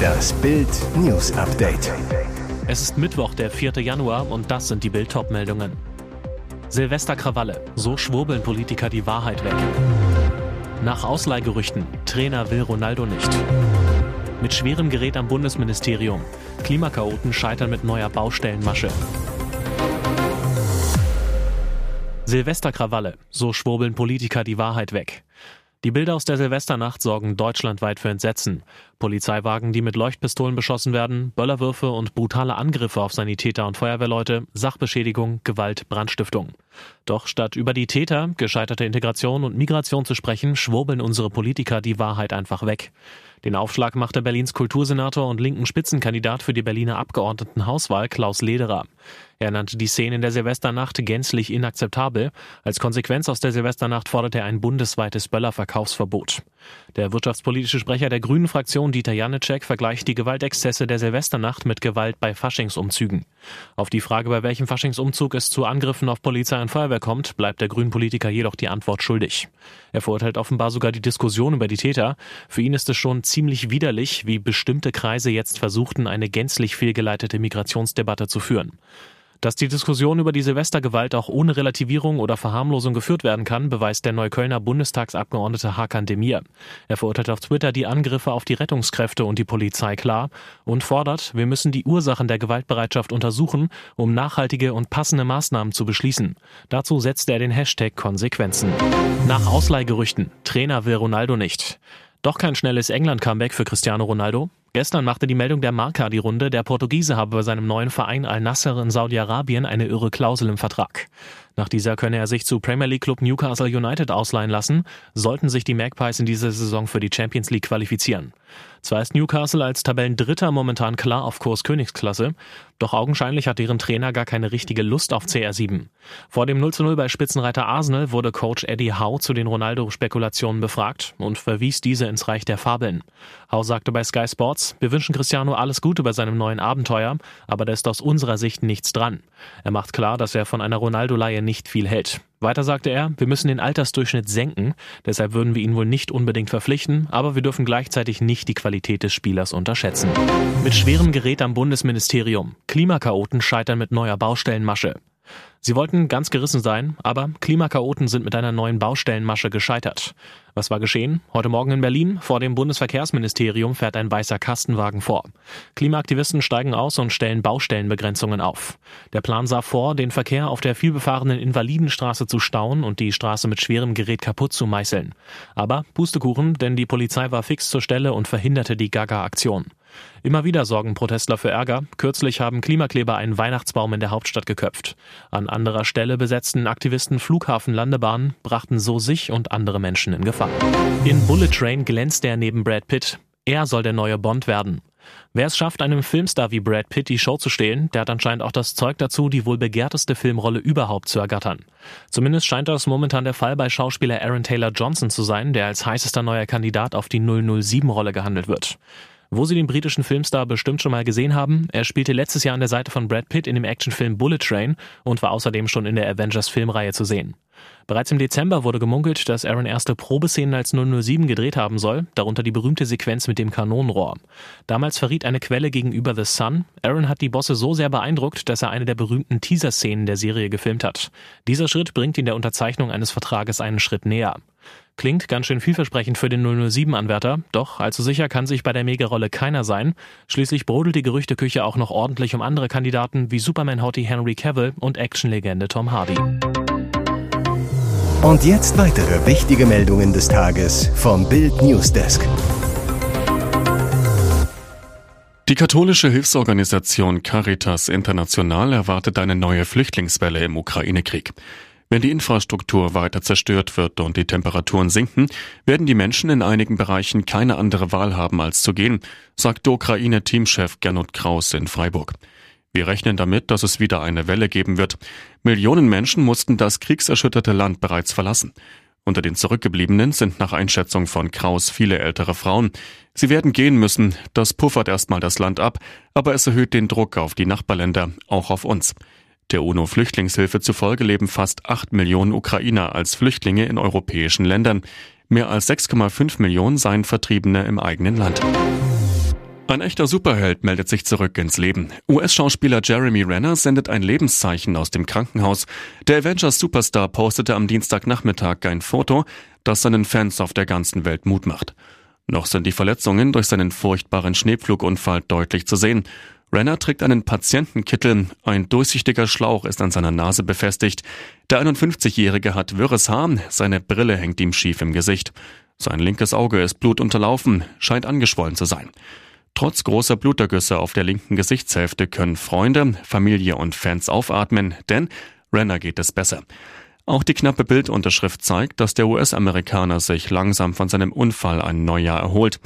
Das Bild News Update. Es ist Mittwoch, der 4. Januar und das sind die Bild meldungen Silvesterkrawalle, so schwurbeln Politiker die Wahrheit weg. Nach Ausleihgerüchten, Trainer will Ronaldo nicht. Mit schwerem Gerät am Bundesministerium. Klimakaoten scheitern mit neuer Baustellenmasche. Silvesterkrawalle, so schwurbeln Politiker die Wahrheit weg. Die Bilder aus der Silvesternacht sorgen deutschlandweit für Entsetzen. Polizeiwagen, die mit Leuchtpistolen beschossen werden, Böllerwürfe und brutale Angriffe auf Sanitäter und Feuerwehrleute, Sachbeschädigung, Gewalt, Brandstiftung. Doch statt über die Täter, gescheiterte Integration und Migration zu sprechen, schwurbeln unsere Politiker die Wahrheit einfach weg. Den Aufschlag machte Berlins Kultursenator und linken Spitzenkandidat für die Berliner Abgeordnetenhauswahl Klaus Lederer. Er nannte die Szene in der Silvesternacht gänzlich inakzeptabel. Als Konsequenz aus der Silvesternacht forderte er ein bundesweites Böllerverkaufsverbot. Der wirtschaftspolitische Sprecher der Grünen Fraktion Dieter Janicek vergleicht die Gewaltexzesse der Silvesternacht mit Gewalt bei Faschingsumzügen. Auf die Frage, bei welchem Faschingsumzug es zu Angriffen auf Polizei und Feuerwehr kommt, bleibt der Grünen Politiker jedoch die Antwort schuldig. Er verurteilt offenbar sogar die Diskussion über die Täter. Für ihn ist es schon ziemlich widerlich, wie bestimmte Kreise jetzt versuchten, eine gänzlich fehlgeleitete Migrationsdebatte zu führen. Dass die Diskussion über die Silvestergewalt auch ohne Relativierung oder Verharmlosung geführt werden kann, beweist der Neuköllner Bundestagsabgeordnete Hakan Demir. Er verurteilt auf Twitter die Angriffe auf die Rettungskräfte und die Polizei klar und fordert, wir müssen die Ursachen der Gewaltbereitschaft untersuchen, um nachhaltige und passende Maßnahmen zu beschließen. Dazu setzte er den Hashtag Konsequenzen. Nach Ausleihgerüchten. Trainer will Ronaldo nicht. Doch kein schnelles England-Comeback für Cristiano Ronaldo. Gestern machte die Meldung der Marca die Runde, der Portugiese habe bei seinem neuen Verein Al-Nasser in Saudi-Arabien eine irre Klausel im Vertrag. Nach dieser könne er sich zu Premier League Club Newcastle United ausleihen lassen, sollten sich die Magpies in dieser Saison für die Champions League qualifizieren. Zwar ist Newcastle als Tabellendritter momentan klar auf Kurs Königsklasse, doch augenscheinlich hat deren Trainer gar keine richtige Lust auf CR7. Vor dem 0 zu 0 bei Spitzenreiter Arsenal wurde Coach Eddie Howe zu den Ronaldo-Spekulationen befragt und verwies diese ins Reich der Fabeln. Howe sagte bei Sky Sports, wir wünschen Cristiano alles Gute bei seinem neuen Abenteuer, aber da ist aus unserer Sicht nichts dran. Er macht klar, dass er von einer Ronaldo-Leihe nicht viel hält. Weiter sagte er, wir müssen den Altersdurchschnitt senken, deshalb würden wir ihn wohl nicht unbedingt verpflichten, aber wir dürfen gleichzeitig nicht die Qualität des Spielers unterschätzen. Mit schwerem Gerät am Bundesministerium. Klimakaoten scheitern mit neuer Baustellenmasche. Sie wollten ganz gerissen sein, aber Klimakaoten sind mit einer neuen Baustellenmasche gescheitert. Was war geschehen? Heute Morgen in Berlin vor dem Bundesverkehrsministerium fährt ein weißer Kastenwagen vor. Klimaaktivisten steigen aus und stellen Baustellenbegrenzungen auf. Der Plan sah vor, den Verkehr auf der vielbefahrenen Invalidenstraße zu stauen und die Straße mit schwerem Gerät kaputt zu meißeln. Aber Pustekuchen, denn die Polizei war fix zur Stelle und verhinderte die Gaga-Aktion. Immer wieder sorgen Protestler für Ärger. Kürzlich haben Klimakleber einen Weihnachtsbaum in der Hauptstadt geköpft. An anderer Stelle besetzten Aktivisten Flughafenlandebahnen, brachten so sich und andere Menschen in Gefahr. In Bullet Train glänzt er neben Brad Pitt. Er soll der neue Bond werden. Wer es schafft, einem Filmstar wie Brad Pitt die Show zu stehlen, der hat anscheinend auch das Zeug dazu, die wohl begehrteste Filmrolle überhaupt zu ergattern. Zumindest scheint das momentan der Fall bei Schauspieler Aaron Taylor Johnson zu sein, der als heißester neuer Kandidat auf die 007-Rolle gehandelt wird. Wo Sie den britischen Filmstar bestimmt schon mal gesehen haben, er spielte letztes Jahr an der Seite von Brad Pitt in dem Actionfilm Bullet Train und war außerdem schon in der Avengers Filmreihe zu sehen. Bereits im Dezember wurde gemunkelt, dass Aaron erste Probeszenen als 007 gedreht haben soll, darunter die berühmte Sequenz mit dem Kanonenrohr. Damals verriet eine Quelle gegenüber The Sun, Aaron hat die Bosse so sehr beeindruckt, dass er eine der berühmten Teaser-Szenen der Serie gefilmt hat. Dieser Schritt bringt ihn der Unterzeichnung eines Vertrages einen Schritt näher. Klingt ganz schön vielversprechend für den 007-Anwärter, doch allzu sicher kann sich bei der Megarolle keiner sein. Schließlich brodelt die Gerüchteküche auch noch ordentlich um andere Kandidaten wie Superman-Hottie Henry Cavill und Actionlegende Tom Hardy. Und jetzt weitere wichtige Meldungen des Tages vom Bild Newsdesk. Die katholische Hilfsorganisation Caritas International erwartet eine neue Flüchtlingswelle im Ukraine-Krieg. Wenn die Infrastruktur weiter zerstört wird und die Temperaturen sinken, werden die Menschen in einigen Bereichen keine andere Wahl haben, als zu gehen, sagt Ukraine-Teamchef Gernot Kraus in Freiburg. Wir rechnen damit, dass es wieder eine Welle geben wird. Millionen Menschen mussten das kriegserschütterte Land bereits verlassen. Unter den Zurückgebliebenen sind nach Einschätzung von Kraus viele ältere Frauen. Sie werden gehen müssen, das puffert erstmal das Land ab, aber es erhöht den Druck auf die Nachbarländer, auch auf uns. Der UNO-Flüchtlingshilfe zufolge leben fast acht Millionen Ukrainer als Flüchtlinge in europäischen Ländern. Mehr als 6,5 Millionen seien Vertriebene im eigenen Land. Ein echter Superheld meldet sich zurück ins Leben. US-Schauspieler Jeremy Renner sendet ein Lebenszeichen aus dem Krankenhaus. Der Avengers-Superstar postete am Dienstagnachmittag ein Foto, das seinen Fans auf der ganzen Welt Mut macht. Noch sind die Verletzungen durch seinen furchtbaren Schneepflugunfall deutlich zu sehen. Renner trägt einen Patientenkittel, ein durchsichtiger Schlauch ist an seiner Nase befestigt. Der 51-Jährige hat wirres Haar, seine Brille hängt ihm schief im Gesicht. Sein linkes Auge ist blutunterlaufen, scheint angeschwollen zu sein. Trotz großer Blutergüsse auf der linken Gesichtshälfte können Freunde, Familie und Fans aufatmen, denn Renner geht es besser. Auch die knappe Bildunterschrift zeigt, dass der US-Amerikaner sich langsam von seinem Unfall ein Neujahr erholt.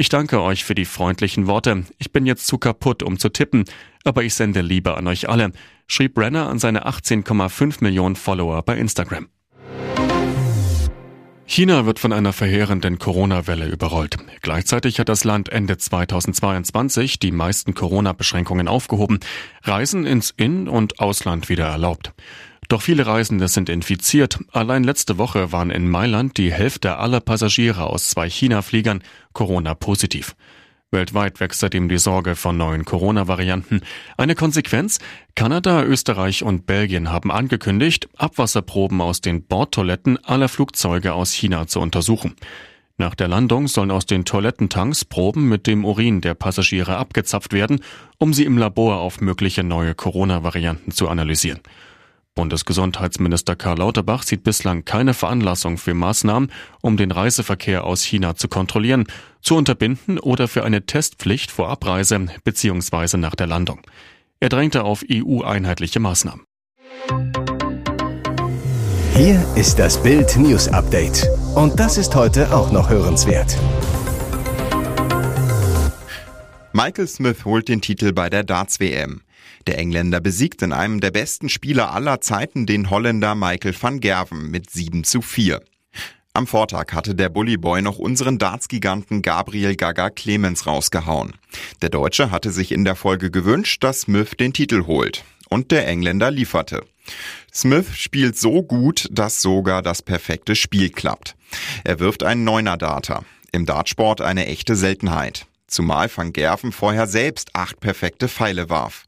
Ich danke euch für die freundlichen Worte. Ich bin jetzt zu kaputt, um zu tippen, aber ich sende Liebe an euch alle, schrieb Renner an seine 18,5 Millionen Follower bei Instagram. China wird von einer verheerenden Corona-Welle überrollt. Gleichzeitig hat das Land Ende 2022 die meisten Corona-Beschränkungen aufgehoben, Reisen ins In- und Ausland wieder erlaubt. Doch viele Reisende sind infiziert. Allein letzte Woche waren in Mailand die Hälfte aller Passagiere aus zwei China-Fliegern Corona-positiv. Weltweit wächst seitdem die Sorge vor neuen Corona-Varianten. Eine Konsequenz? Kanada, Österreich und Belgien haben angekündigt, Abwasserproben aus den Bordtoiletten aller Flugzeuge aus China zu untersuchen. Nach der Landung sollen aus den Toilettentanks Proben mit dem Urin der Passagiere abgezapft werden, um sie im Labor auf mögliche neue Corona-Varianten zu analysieren. Bundesgesundheitsminister Karl Lauterbach sieht bislang keine Veranlassung für Maßnahmen, um den Reiseverkehr aus China zu kontrollieren, zu unterbinden oder für eine Testpflicht vor Abreise bzw. nach der Landung. Er drängte auf EU-einheitliche Maßnahmen. Hier ist das Bild News Update. Und das ist heute auch noch hörenswert. Michael Smith holt den Titel bei der Darts WM. Der Engländer besiegt in einem der besten Spieler aller Zeiten den Holländer Michael van Gerven mit 7 zu 4. Am Vortag hatte der Bullyboy noch unseren Darts-Giganten Gabriel Gaga Clemens rausgehauen. Der Deutsche hatte sich in der Folge gewünscht, dass Smith den Titel holt. Und der Engländer lieferte. Smith spielt so gut, dass sogar das perfekte Spiel klappt. Er wirft einen Neuner-Data. Im Dartsport eine echte Seltenheit. Zumal Van Gerven vorher selbst acht perfekte Pfeile warf.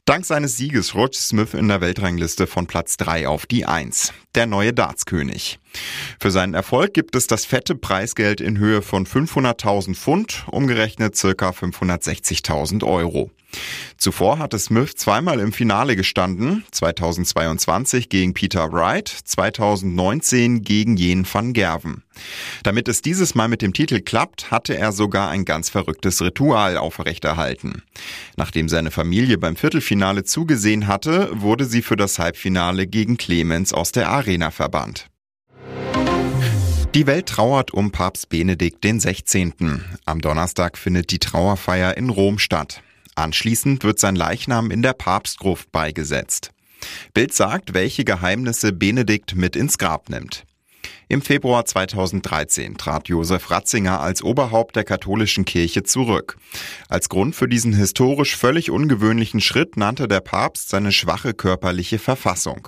Dank seines Sieges rutscht Smith in der Weltrangliste von Platz 3 auf die 1, der neue Dartskönig. Für seinen Erfolg gibt es das fette Preisgeld in Höhe von 500.000 Pfund, umgerechnet circa 560.000 Euro. Zuvor hatte Smith zweimal im Finale gestanden, 2022 gegen Peter Wright, 2019 gegen Jen van Gerven. Damit es dieses Mal mit dem Titel klappt, hatte er sogar ein ganz verrücktes Ritual aufrechterhalten. Nachdem seine Familie beim Viertelfinale zugesehen hatte, wurde sie für das Halbfinale gegen Clemens aus der Arena verbannt. Die Welt trauert um Papst Benedikt XVI. Am Donnerstag findet die Trauerfeier in Rom statt. Anschließend wird sein Leichnam in der Papstgruft beigesetzt. Bild sagt, welche Geheimnisse Benedikt mit ins Grab nimmt. Im Februar 2013 trat Josef Ratzinger als Oberhaupt der katholischen Kirche zurück. Als Grund für diesen historisch völlig ungewöhnlichen Schritt nannte der Papst seine schwache körperliche Verfassung.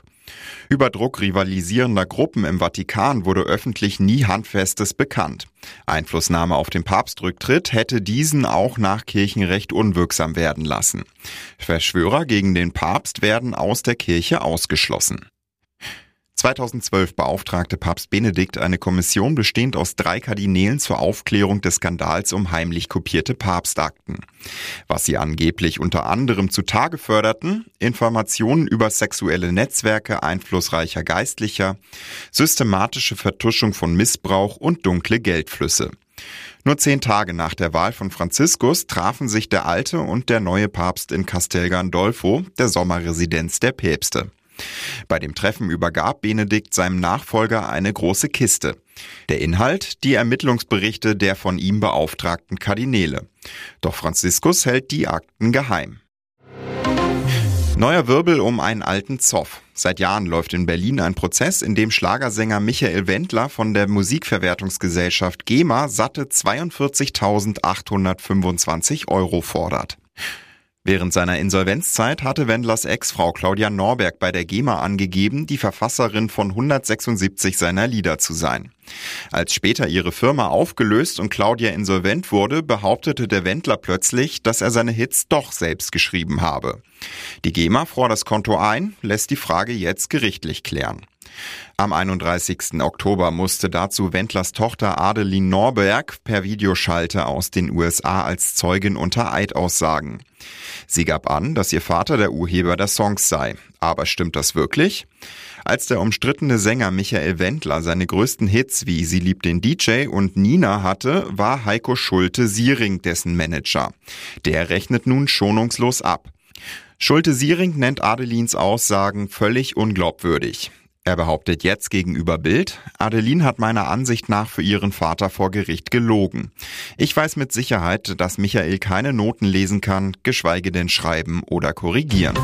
Über Druck rivalisierender Gruppen im Vatikan wurde öffentlich nie Handfestes bekannt. Einflussnahme auf den Papstrücktritt hätte diesen auch nach Kirchenrecht unwirksam werden lassen. Verschwörer gegen den Papst werden aus der Kirche ausgeschlossen. 2012 beauftragte Papst Benedikt eine Kommission bestehend aus drei Kardinälen zur Aufklärung des Skandals um heimlich kopierte Papstakten. Was sie angeblich unter anderem zutage förderten, Informationen über sexuelle Netzwerke einflussreicher Geistlicher, systematische Vertuschung von Missbrauch und dunkle Geldflüsse. Nur zehn Tage nach der Wahl von Franziskus trafen sich der alte und der neue Papst in Castel Gandolfo, der Sommerresidenz der Päpste. Bei dem Treffen übergab Benedikt seinem Nachfolger eine große Kiste. Der Inhalt die Ermittlungsberichte der von ihm beauftragten Kardinäle. Doch Franziskus hält die Akten geheim. Neuer Wirbel um einen alten Zoff. Seit Jahren läuft in Berlin ein Prozess, in dem Schlagersänger Michael Wendler von der Musikverwertungsgesellschaft GEMA satte 42.825 Euro fordert. Während seiner Insolvenzzeit hatte Wendlers Ex-Frau Claudia Norberg bei der GEMA angegeben, die Verfasserin von 176 seiner Lieder zu sein. Als später ihre Firma aufgelöst und Claudia insolvent wurde, behauptete der Wendler plötzlich, dass er seine Hits doch selbst geschrieben habe. Die GEMA fror das Konto ein, lässt die Frage jetzt gerichtlich klären. Am 31. Oktober musste dazu Wendlers Tochter Adeline Norberg per Videoschalte aus den USA als Zeugin unter Eid aussagen. Sie gab an, dass ihr Vater der Urheber der Songs sei. Aber stimmt das wirklich? Als der umstrittene Sänger Michael Wendler seine größten Hits wie Sie liebt den DJ und Nina hatte, war Heiko Schulte-Siering dessen Manager. Der rechnet nun schonungslos ab. Schulte-Siering nennt Adelins Aussagen völlig unglaubwürdig. Er behauptet jetzt gegenüber Bild, Adeline hat meiner Ansicht nach für ihren Vater vor Gericht gelogen. Ich weiß mit Sicherheit, dass Michael keine Noten lesen kann, geschweige denn schreiben oder korrigieren.